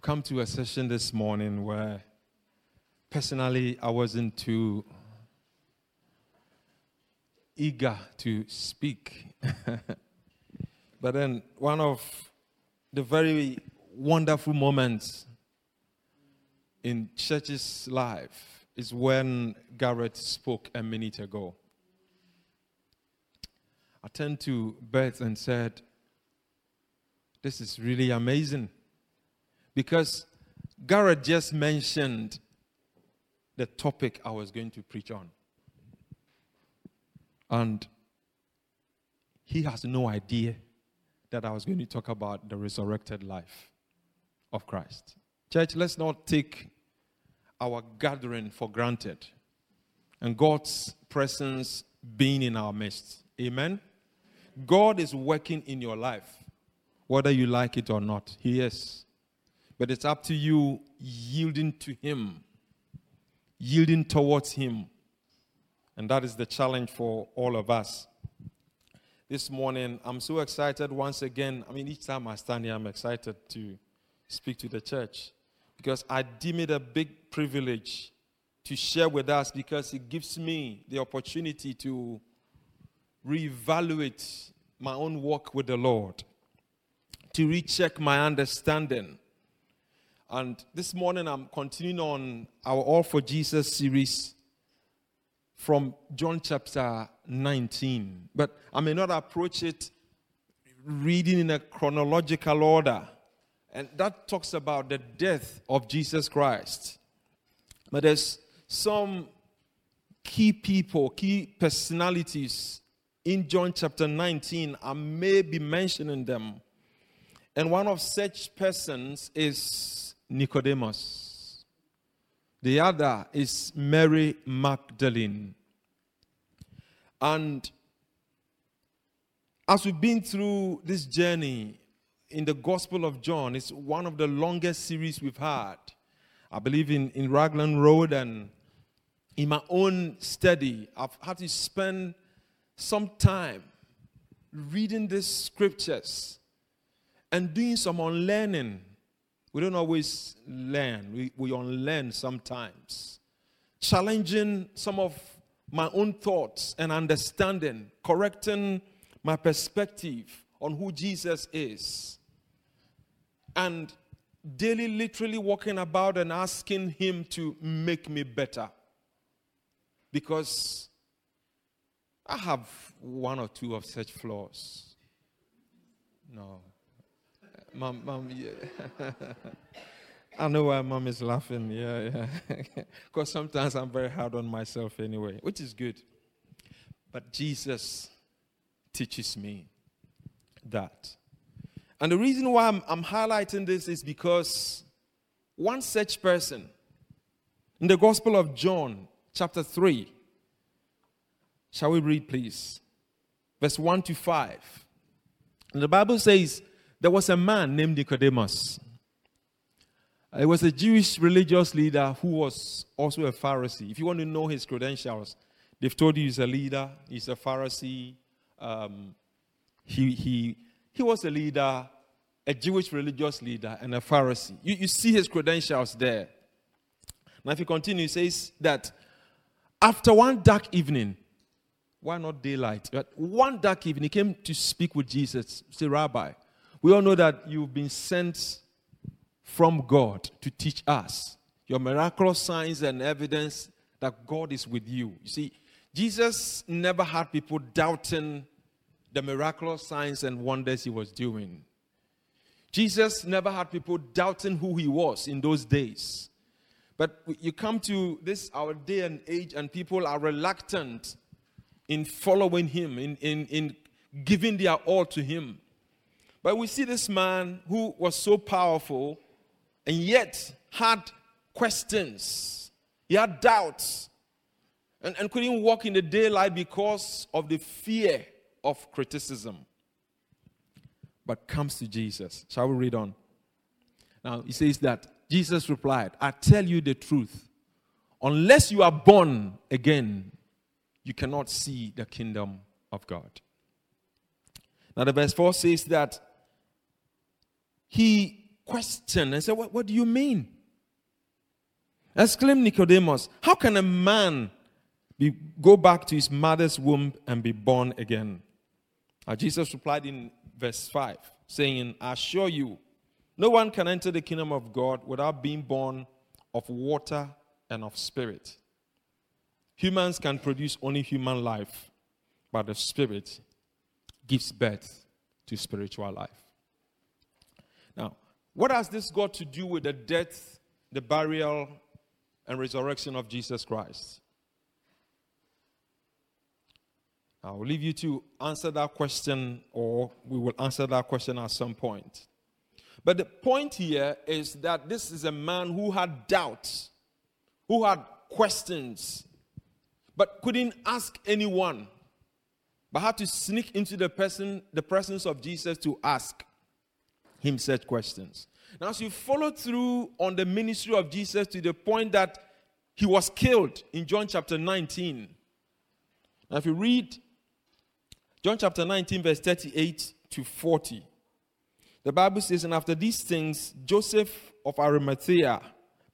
come to a session this morning where personally I wasn't too eager to speak. but then one of the very wonderful moments in church's life is when Garrett spoke a minute ago. I turned to Beth and said, This is really amazing. Because Garrett just mentioned the topic I was going to preach on. And he has no idea that I was going to talk about the resurrected life of Christ. Church, let's not take our gathering for granted and God's presence being in our midst. Amen. God is working in your life, whether you like it or not. He is. But it's up to you yielding to Him, yielding towards Him. And that is the challenge for all of us. This morning, I'm so excited once again. I mean, each time I stand here, I'm excited to speak to the church because I deem it a big privilege to share with us because it gives me the opportunity to reevaluate my own walk with the Lord, to recheck my understanding. And this morning I'm continuing on our All for Jesus series from John chapter 19. But I may not approach it reading in a chronological order. And that talks about the death of Jesus Christ. But there's some key people, key personalities in John chapter 19. I may be mentioning them. And one of such persons is Nicodemus. The other is Mary Magdalene. And as we've been through this journey in the Gospel of John, it's one of the longest series we've had. I believe in, in Raglan Road and in my own study, I've had to spend some time reading these scriptures and doing some unlearning we don't always learn, we, we unlearn sometimes. Challenging some of my own thoughts and understanding, correcting my perspective on who Jesus is. And daily, literally walking about and asking Him to make me better. Because I have one or two of such flaws. No, Mom, mom, yeah. I know why mom is laughing. Yeah, yeah. Because sometimes I'm very hard on myself anyway, which is good. But Jesus teaches me that. And the reason why I'm, I'm highlighting this is because one such person in the Gospel of John, chapter 3, shall we read, please? Verse 1 to 5. And the Bible says, there was a man named Nicodemus. He was a Jewish religious leader who was also a Pharisee. If you want to know his credentials, they've told you he's a leader, he's a Pharisee. Um, he, he, he was a leader, a Jewish religious leader, and a Pharisee. You, you see his credentials there. Now, if you continue, he says that after one dark evening, why not daylight? But one dark evening, he came to speak with Jesus. Say, Rabbi, we all know that you've been sent from God to teach us your miraculous signs and evidence that God is with you. You see, Jesus never had people doubting the miraculous signs and wonders he was doing. Jesus never had people doubting who he was in those days. But you come to this our day and age, and people are reluctant in following him, in, in, in giving their all to him. But we see this man who was so powerful and yet had questions. He had doubts and, and couldn't walk in the daylight because of the fear of criticism. But comes to Jesus. Shall we read on? Now, he says that Jesus replied, I tell you the truth. Unless you are born again, you cannot see the kingdom of God. Now, the verse 4 says that he questioned and said, What, what do you mean? Exclaimed Nicodemus, How can a man be, go back to his mother's womb and be born again? Jesus replied in verse 5, saying, I assure you, no one can enter the kingdom of God without being born of water and of spirit. Humans can produce only human life, but the spirit gives birth to spiritual life. What has this got to do with the death, the burial, and resurrection of Jesus Christ? I will leave you to answer that question, or we will answer that question at some point. But the point here is that this is a man who had doubts, who had questions, but couldn't ask anyone, but had to sneak into the person, the presence of Jesus to ask him such questions. Now, as you follow through on the ministry of Jesus to the point that he was killed in John chapter 19. Now, if you read John chapter 19, verse 38 to 40. The Bible says, And after these things, Joseph of Arimathea,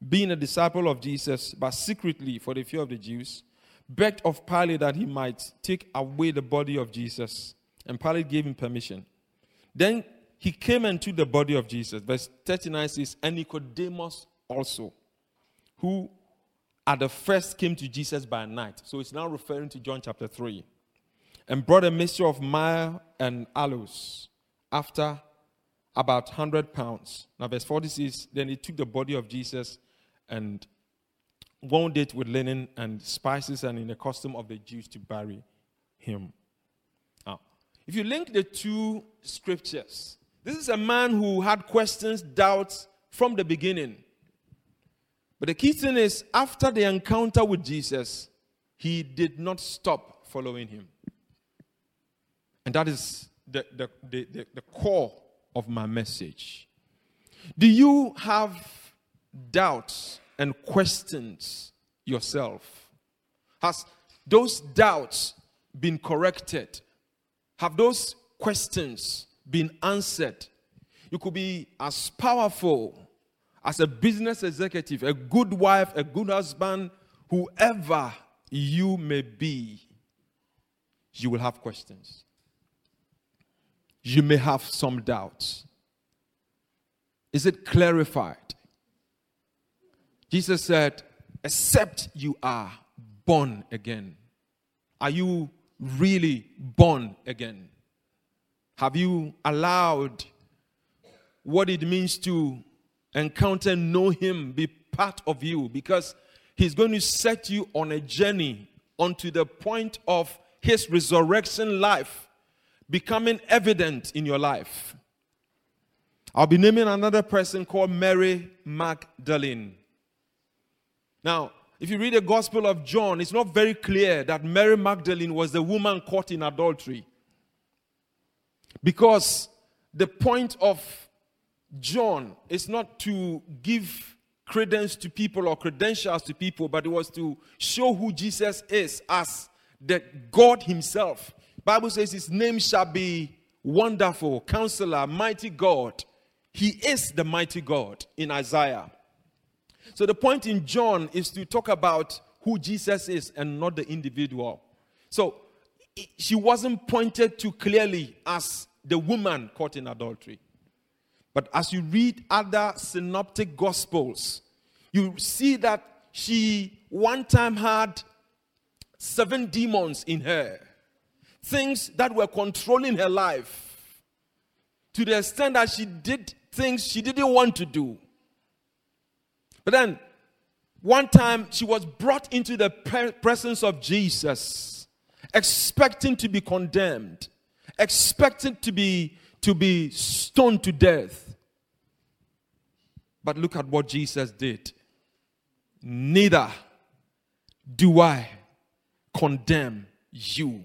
being a disciple of Jesus, but secretly for the fear of the Jews, begged of Pilate that he might take away the body of Jesus. And Pilate gave him permission. Then he came and took the body of Jesus. Verse 39 says, And Nicodemus also, who at the first came to Jesus by night. So it's now referring to John chapter 3 and brought a mixture of myrrh and aloes after about 100 pounds. Now, verse 40 says, Then he took the body of Jesus and wound it with linen and spices and in the custom of the Jews to bury him. Now, if you link the two scriptures, this is a man who had questions, doubts from the beginning. But the key thing is, after the encounter with Jesus, he did not stop following him. And that is the, the, the, the, the core of my message. Do you have doubts and questions yourself? Has those doubts been corrected? Have those questions been answered? You could be as powerful as a business executive, a good wife, a good husband, whoever you may be, you will have questions you may have some doubts. Is it clarified? Jesus said, Except you are born again. Are you really born again? Have you allowed what it means to encounter, know Him, be part of you? Because He's going to set you on a journey onto the point of His resurrection life becoming evident in your life. I'll be naming another person called Mary Magdalene. Now, if you read the Gospel of John, it's not very clear that Mary Magdalene was the woman caught in adultery. Because the point of John is not to give credence to people or credentials to people, but it was to show who Jesus is as the God Himself. Bible says his name shall be wonderful, counselor, mighty God. He is the mighty God in Isaiah. So the point in John is to talk about who Jesus is and not the individual. So she wasn't pointed to clearly as the woman caught in adultery. But as you read other synoptic gospels, you see that she one time had seven demons in her things that were controlling her life to the extent that she did things she didn't want to do. But then, one time she was brought into the presence of Jesus, expecting to be condemned, expecting to be to be stoned to death. But look at what Jesus did. Neither do I condemn you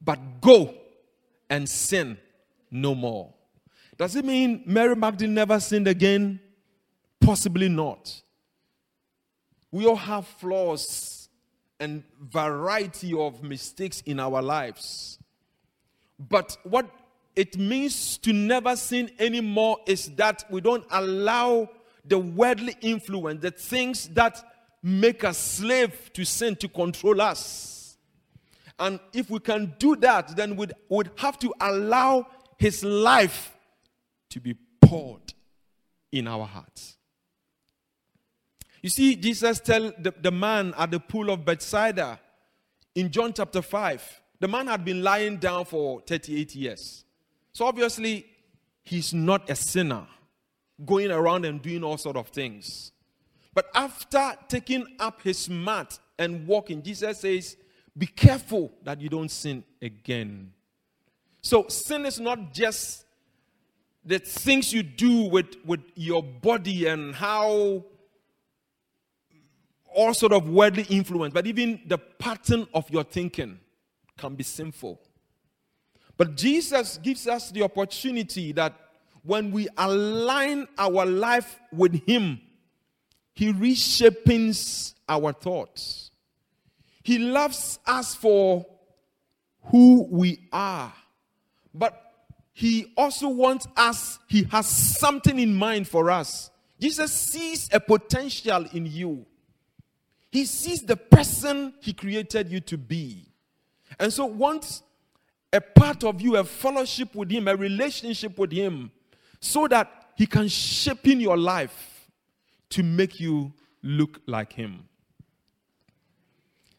but go and sin no more. Does it mean Mary Magdalene never sinned again? Possibly not. We all have flaws and variety of mistakes in our lives. But what it means to never sin anymore is that we don't allow the worldly influence, the things that make us slave to sin to control us. And if we can do that, then we'd, would have to allow his life to be poured in our hearts. You see, Jesus tell the, the man at the pool of Bethsaida in John chapter 5, the man had been lying down for 38 years. So obviously, he's not a sinner going around and doing all sort of things. But after taking up his mat and walking, Jesus says, Be careful that you don't sin again. So sin is not just the things you do with, with your body and how all sort of worldly influence, but even the pattern of your thinking can be sinful. But Jesus gives us the opportunity that when we align our life with Him, He reshapes our thoughts. He loves us for who we are, but He also wants us, He has something in mind for us. Jesus sees a potential in you. He sees the person He created you to be. And so, once a part of you, a fellowship with Him, a relationship with Him, so that He can shape in your life to make you look like Him.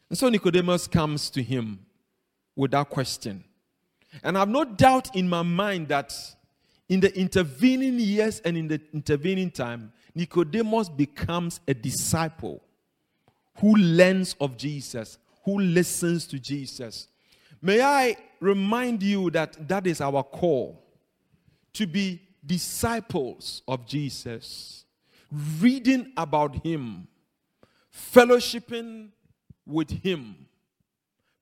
And so Nicodemus comes to Him with that question. And I have no doubt in my mind that in the intervening years and in the intervening time, Nicodemus becomes a disciple who learns of Jesus, who listens to Jesus. May I remind you that that is our call to be disciples of Jesus, reading about Him, fellowshipping with Him,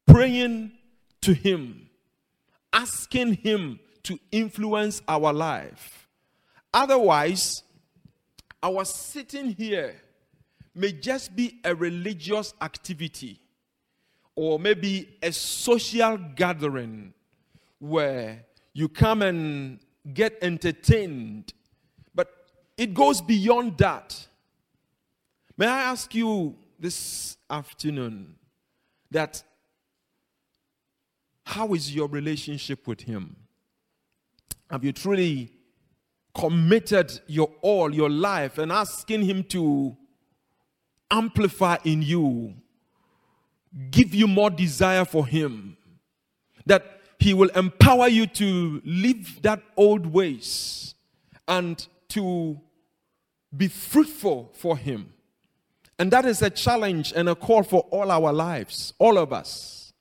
praying to Him, asking Him to influence our life. Otherwise, our sitting here may just be a religious activity or maybe a social gathering where you come and get entertained. But it goes beyond that. May I ask you this afternoon that how is your relationship with Him? Have you truly committed your all, your life, and asking Him to amplify in you, give you more desire for Him, that He will empower you to leave that old ways and to be fruitful for Him. And that is a challenge and a call for all our lives, all of us.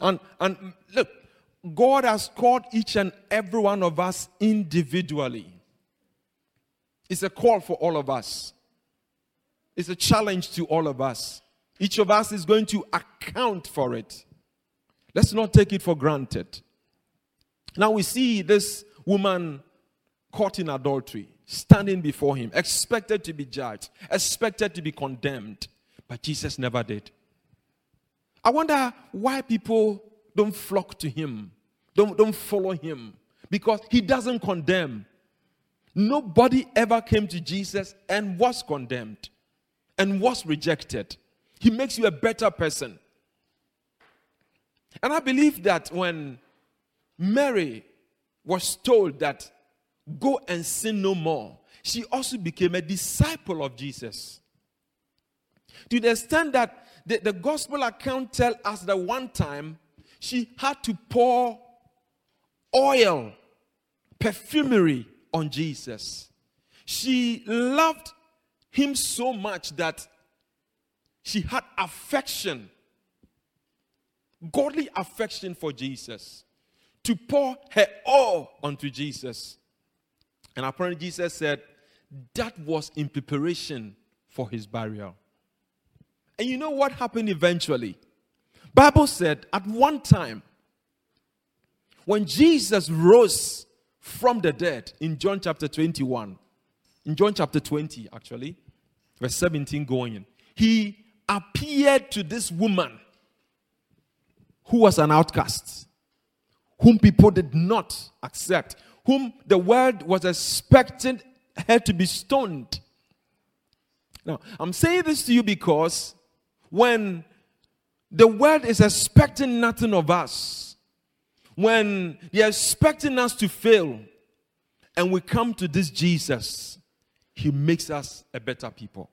And, and look, God has called each and every one of us individually. It's a call for all of us. It's a challenge to all of us. Each of us is going to account for it. Let's not take it for granted. Now we see this woman caught in adultery, standing before him, expected to be judged, expected to be condemned, but Jesus never did. I wonder why people don't flock to him, don't, don't follow him, because he doesn't condemn. Nobody ever came to Jesus and was condemned and was rejected. He makes you a better person. And I believe that when Mary was told that go and sin no more, she also became a disciple of Jesus. To the extent that the, the gospel account tells us that one time she had to pour oil, perfumery on Jesus. She loved him so much that she had affection, godly affection for Jesus, to pour her all onto Jesus. And apparently, Jesus said that was in preparation for his burial. And you know what happened eventually? Bible said at one time when Jesus rose from the dead in John chapter 21, in John chapter 20 actually, verse 17 going. In. He appeared to this woman who was an outcast, whom people did not accept, whom the world was expecting her to be stoned. Now, I'm saying this to you because when the world is expecting nothing of us, when they're expecting us to fail, and we come to this Jesus, He makes us a better people.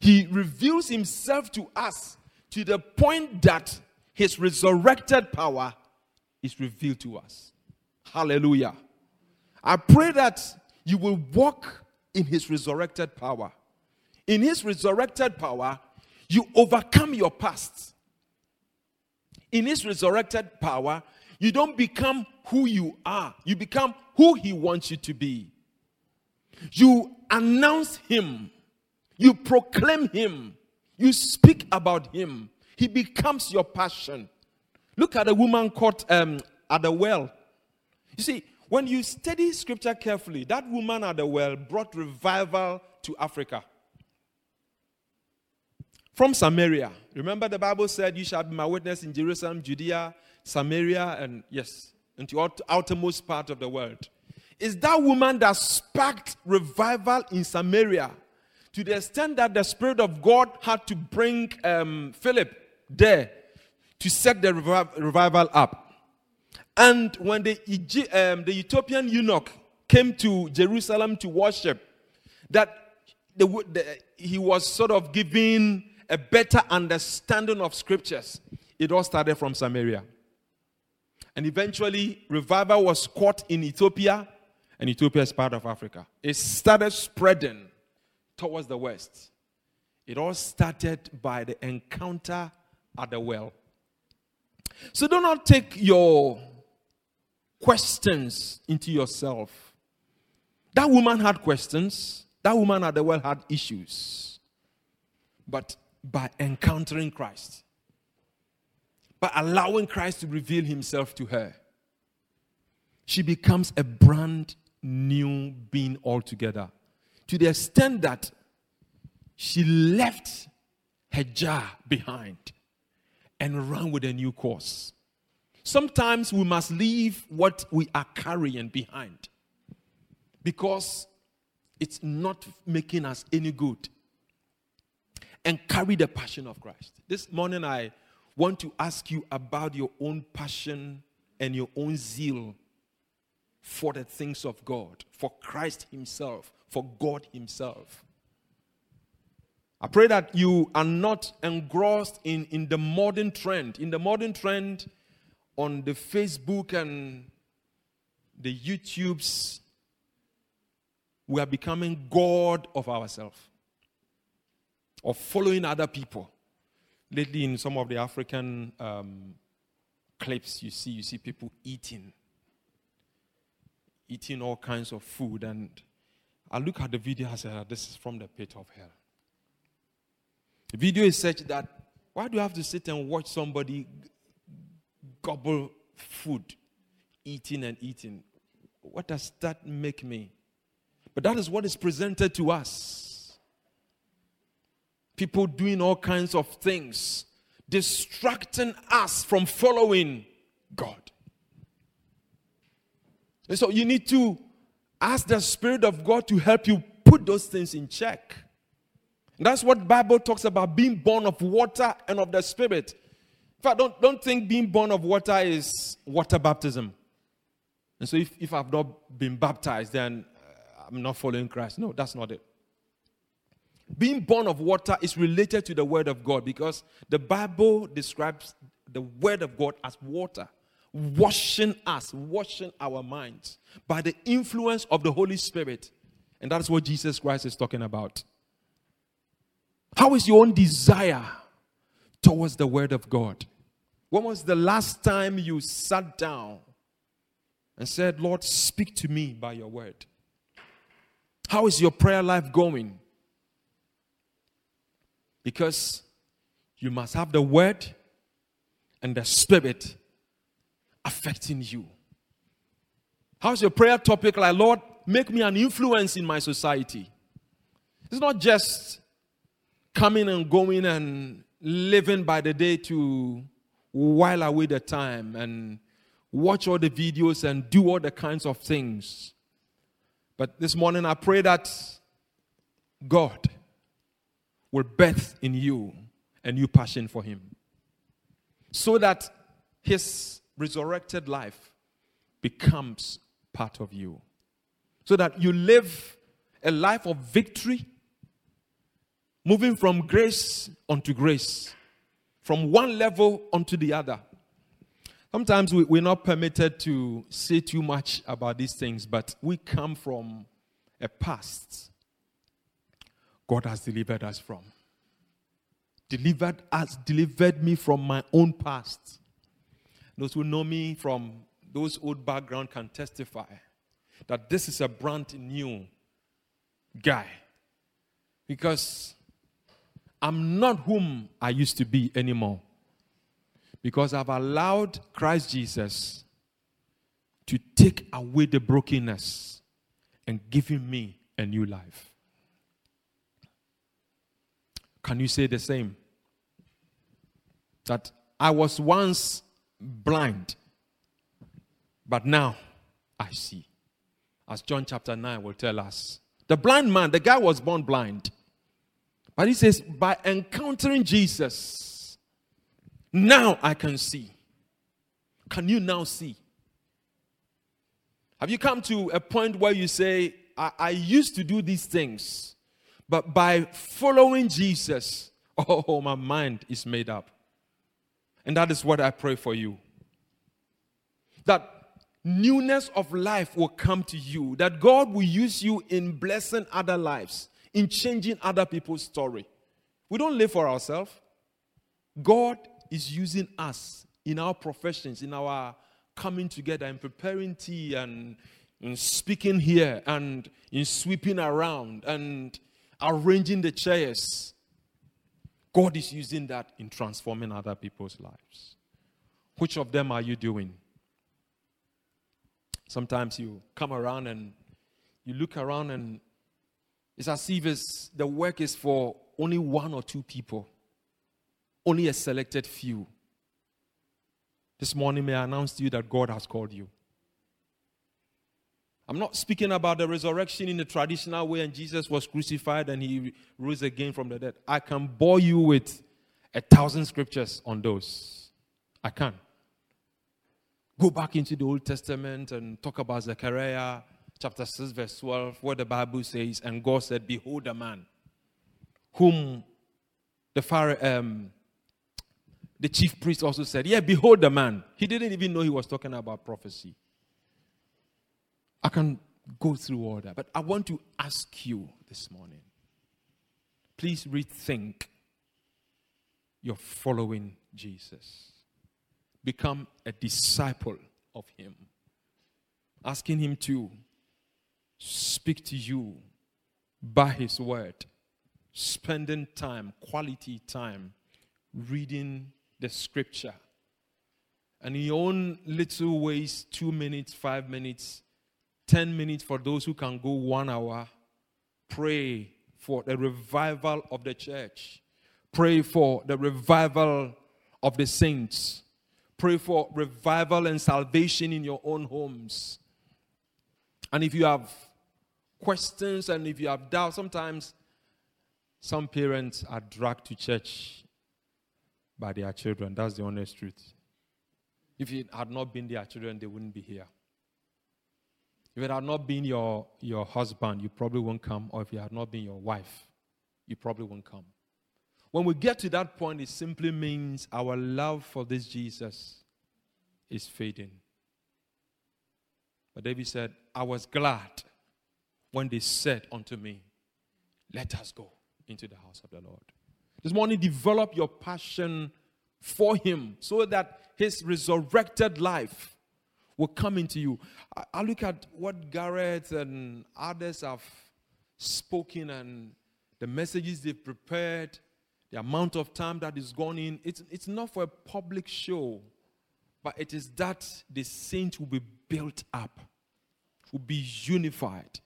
He reveals Himself to us to the point that His resurrected power is revealed to us. Hallelujah. I pray that you will walk in His resurrected power. In His resurrected power, you overcome your past. In His resurrected power, you don't become who you are, you become who He wants you to be. You announce Him, you proclaim Him, you speak about Him. He becomes your passion. Look at the woman caught um, at the well. You see, when you study scripture carefully, that woman at the well brought revival to Africa from Samaria. Remember, the Bible said, You shall be my witness in Jerusalem, Judea, Samaria, and yes, into the outermost part of the world. Is that woman that sparked revival in Samaria to the extent that the Spirit of God had to bring um, Philip there to set the revival up. And when the, um, the Ethiopian eunuch came to Jerusalem to worship, that the, the, he was sort of giving a better understanding of scriptures. It all started from Samaria. And eventually, revival was caught in Ethiopia, and Ethiopia is part of Africa. It started spreading towards the west. It all started by the encounter at the well. So do not take your questions into yourself. That woman had questions. That woman at the well had issues. But by encountering Christ, by allowing Christ to reveal himself to her, she becomes a brand new being altogether. To the extent that she left her jar behind and ran with a new course. Sometimes we must leave what we are carrying behind because it's not making us any good and carry the passion of Christ. This morning, I want to ask you about your own passion and your own zeal for the things of God, for Christ Himself, for God Himself. I pray that you are not engrossed in, in the modern trend. In the modern trend on the Facebook and the YouTubes, we are becoming God of ourselves of following other people. Lately, in some of the African um, clips, you see you see people eating, eating all kinds of food, and I look at the video. I say, ah, "This is from the pit of hell." The video is such that why do you have to sit and watch somebody gobble food, eating and eating? What does that make me? But that is what is presented to us people doing all kinds of things, distracting us from following God. And so you need to ask the Spirit of God to help you put those things in check. that's what Bible talks about being born of water and of the Spirit. In fact, don't, don't think being born of water is water baptism. And so if, if I've not been baptized, then uh, I'm not following Christ. No, that's not it being born of water is related to the word of God because the Bible describes the word of God as water, washing us, washing our minds by the influence of the Holy Spirit. And that's what Jesus Christ is talking about. How is your own desire towards the word of God? When was the last time you sat down and said, Lord, speak to me by your word? How is your prayer life going? Because you must have the word and the spirit affecting you. How's your prayer topic like, Lord, make me an influence in my society? It's not just coming and going and living by the day to while away the time and watch all the videos and do all the kinds of things. But this morning I pray that God will birth in you a new passion for Him so that His resurrected life becomes part of you. So that you live a life of victory, moving from grace unto grace, from one level unto the other. Sometimes we, we're not permitted to say too much about these things, but we come from a past God has delivered us from. Delivered us, delivered me from my own past. Those who know me from those old background can testify that this is a brand new guy. Because I'm not whom I used to be anymore. Because I've allowed Christ Jesus to take away the brokenness and giving me a new life. Can you say the same? That I was once blind, but now I see. As John chapter 9 will tell us. The blind man, the guy was born blind. But he says, by encountering Jesus, now I can see. Can you now see? Have you come to a point where you say, I, I used to do these things, but by following Jesus, oh, my mind is made up. And that is what I pray for you. That newness of life will come to you, that God will use you in blessing other lives, in changing other people's story. We don't live for ourselves. God is using us in our professions, in our coming together and preparing tea and in speaking here and in sweeping around and arranging the chairs. God is using that in transforming other people's lives. Which of them are you doing? Sometimes you come around and you look around and it's as if it's, the work is for only one or two people, only a selected few. This morning, may I announce to you that God has called you. I'm not speaking about the resurrection in the traditional way and Jesus was crucified and he rose again from the dead. I can bore you with a thousand scriptures on those. I can. Go back into the Old Testament and talk about Zechariah chapter 6, verse 12, where the Bible says, And God said, Behold a man whom the Pharaoh, um, the chief priest also said, Yeah, behold the man. He didn't even know he was talking about prophecy. I can go through all that, but I want to ask you this morning please rethink your following Jesus. Become a disciple of Him. Asking Him to speak to you by His word, spending time, quality time, reading the scripture. And in your own little ways, two minutes, five minutes, 10 minutes for those who can go one hour. Pray for the revival of the church. Pray for the revival of the saints. Pray for revival and salvation in your own homes. And if you have questions and if you have doubts, sometimes some parents are dragged to church by their children. That's the honest truth. If it had not been their children, they wouldn't be here. If it had not been your, your husband, you probably won't come. Or if it had not been your wife, you probably won't come. When we get to that point, it simply means our love for this Jesus is fading. But David said, I was glad when they said unto me, Let us go into the house of the Lord. This morning, develop your passion for Him so that His resurrected life will come into you. I, I look at what Garrett and others have spoken and the messages they've prepared, the amount of time that is gone in. It's, it's not for a public show, but it is that the saints will be built up, will be unified,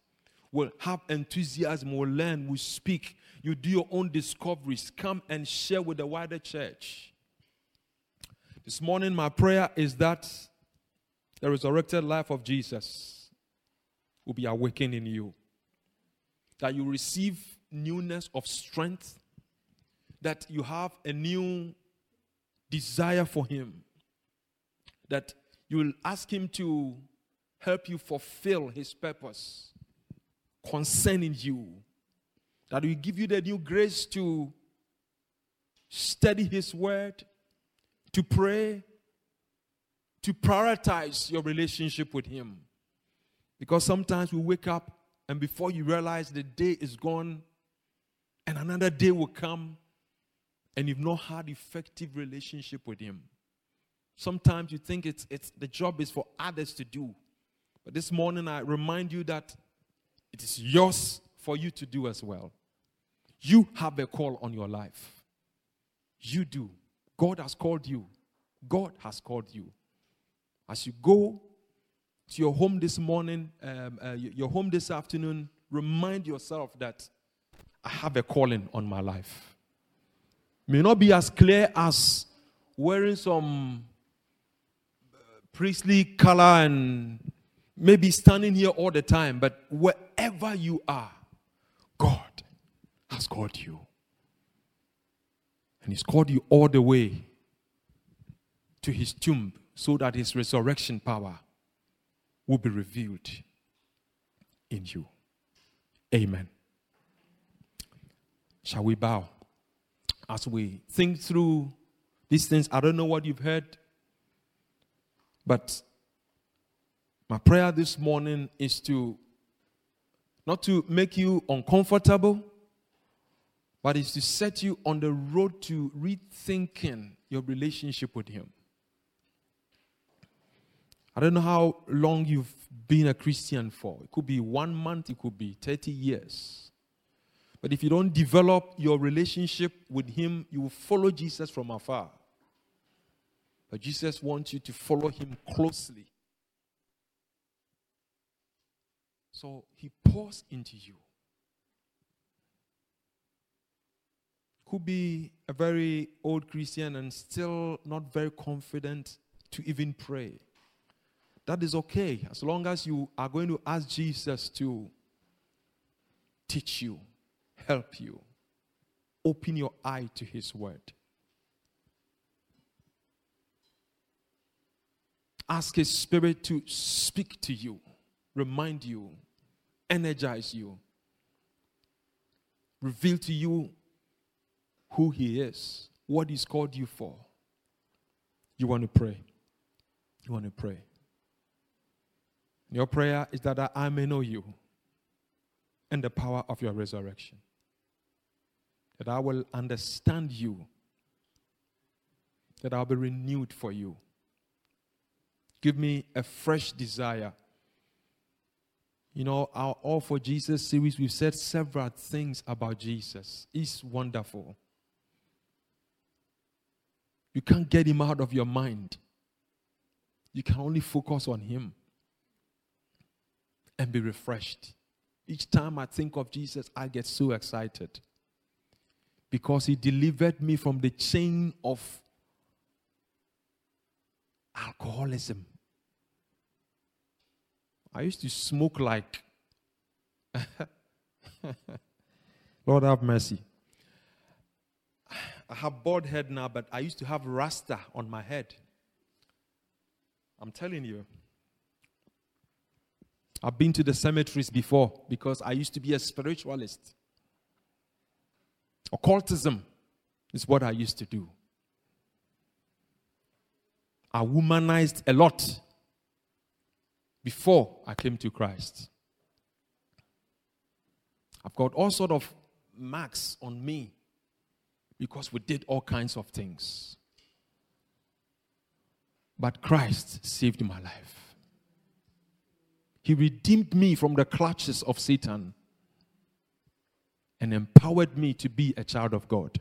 will have enthusiasm, will learn, will speak. You do your own discoveries. Come and share with the wider church. This morning, my prayer is that the resurrected life of Jesus will be awakened in you. That you receive newness of strength, that you have a new desire for Him, that you will ask Him to help you fulfill His purpose concerning you, that will give you the new grace to study His Word, to pray, to prioritize your relationship with Him. Because sometimes we wake up and before you realize the day is gone and another day will come and you've not had effective relationship with Him. Sometimes you think it's, it's the job is for others to do. But this morning I remind you that it is yours for you to do as well. You have a call on your life. You do. God has called you. God has called you. As you go to your home this morning, um, uh, your home this afternoon, remind yourself that I have a calling on my life. May not be as clear as wearing some uh, priestly color and maybe standing here all the time, but wherever you are, God has called you. And He's called you all the way to His tomb so that His resurrection power will be revealed in you. Amen. Shall we bow as we think through these things? I don't know what you've heard, but my prayer this morning is to not to make you uncomfortable, but is to set you on the road to rethinking your relationship with Him. I don't know how long you've been a Christian for. It could be one month, it could be 30 years. But if you don't develop your relationship with Him, you will follow Jesus from afar. But Jesus wants you to follow Him closely. So He pours into you. Could be a very old Christian and still not very confident to even pray. That is okay as long as you are going to ask Jesus to teach you, help you, open your eye to His Word. Ask His Spirit to speak to you, remind you, energize you, reveal to you who He is, what He's called you for. You want to pray. You want to pray. Your prayer is that I may know you and the power of your resurrection. That I will understand you. That I'll be renewed for you. Give me a fresh desire. You know, our All for Jesus series, we've said several things about Jesus. He's wonderful. You can't get him out of your mind. You can only focus on him and be refreshed. Each time I think of Jesus, I get so excited because he delivered me from the chain of alcoholism. I used to smoke like, Lord have mercy. I have bald head now, but I used to have rasta on my head. I'm telling you. I've been to the cemeteries before because I used to be a spiritualist. Occultism is what I used to do. I womanized a lot before I came to Christ. I've got all sort of marks on me because we did all kinds of things. But Christ saved my life. He redeemed me from the clutches of Satan and empowered me to be a child of God.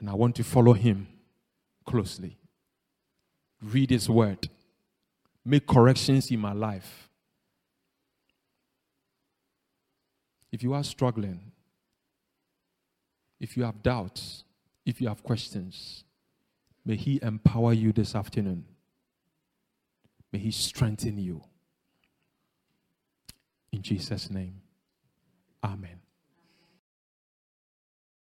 And I want to follow him closely. Read his word. Make corrections in my life. If you are struggling, if you have doubts, if you have questions, May He empower you this afternoon. May He strengthen you. In Jesus' name, Amen.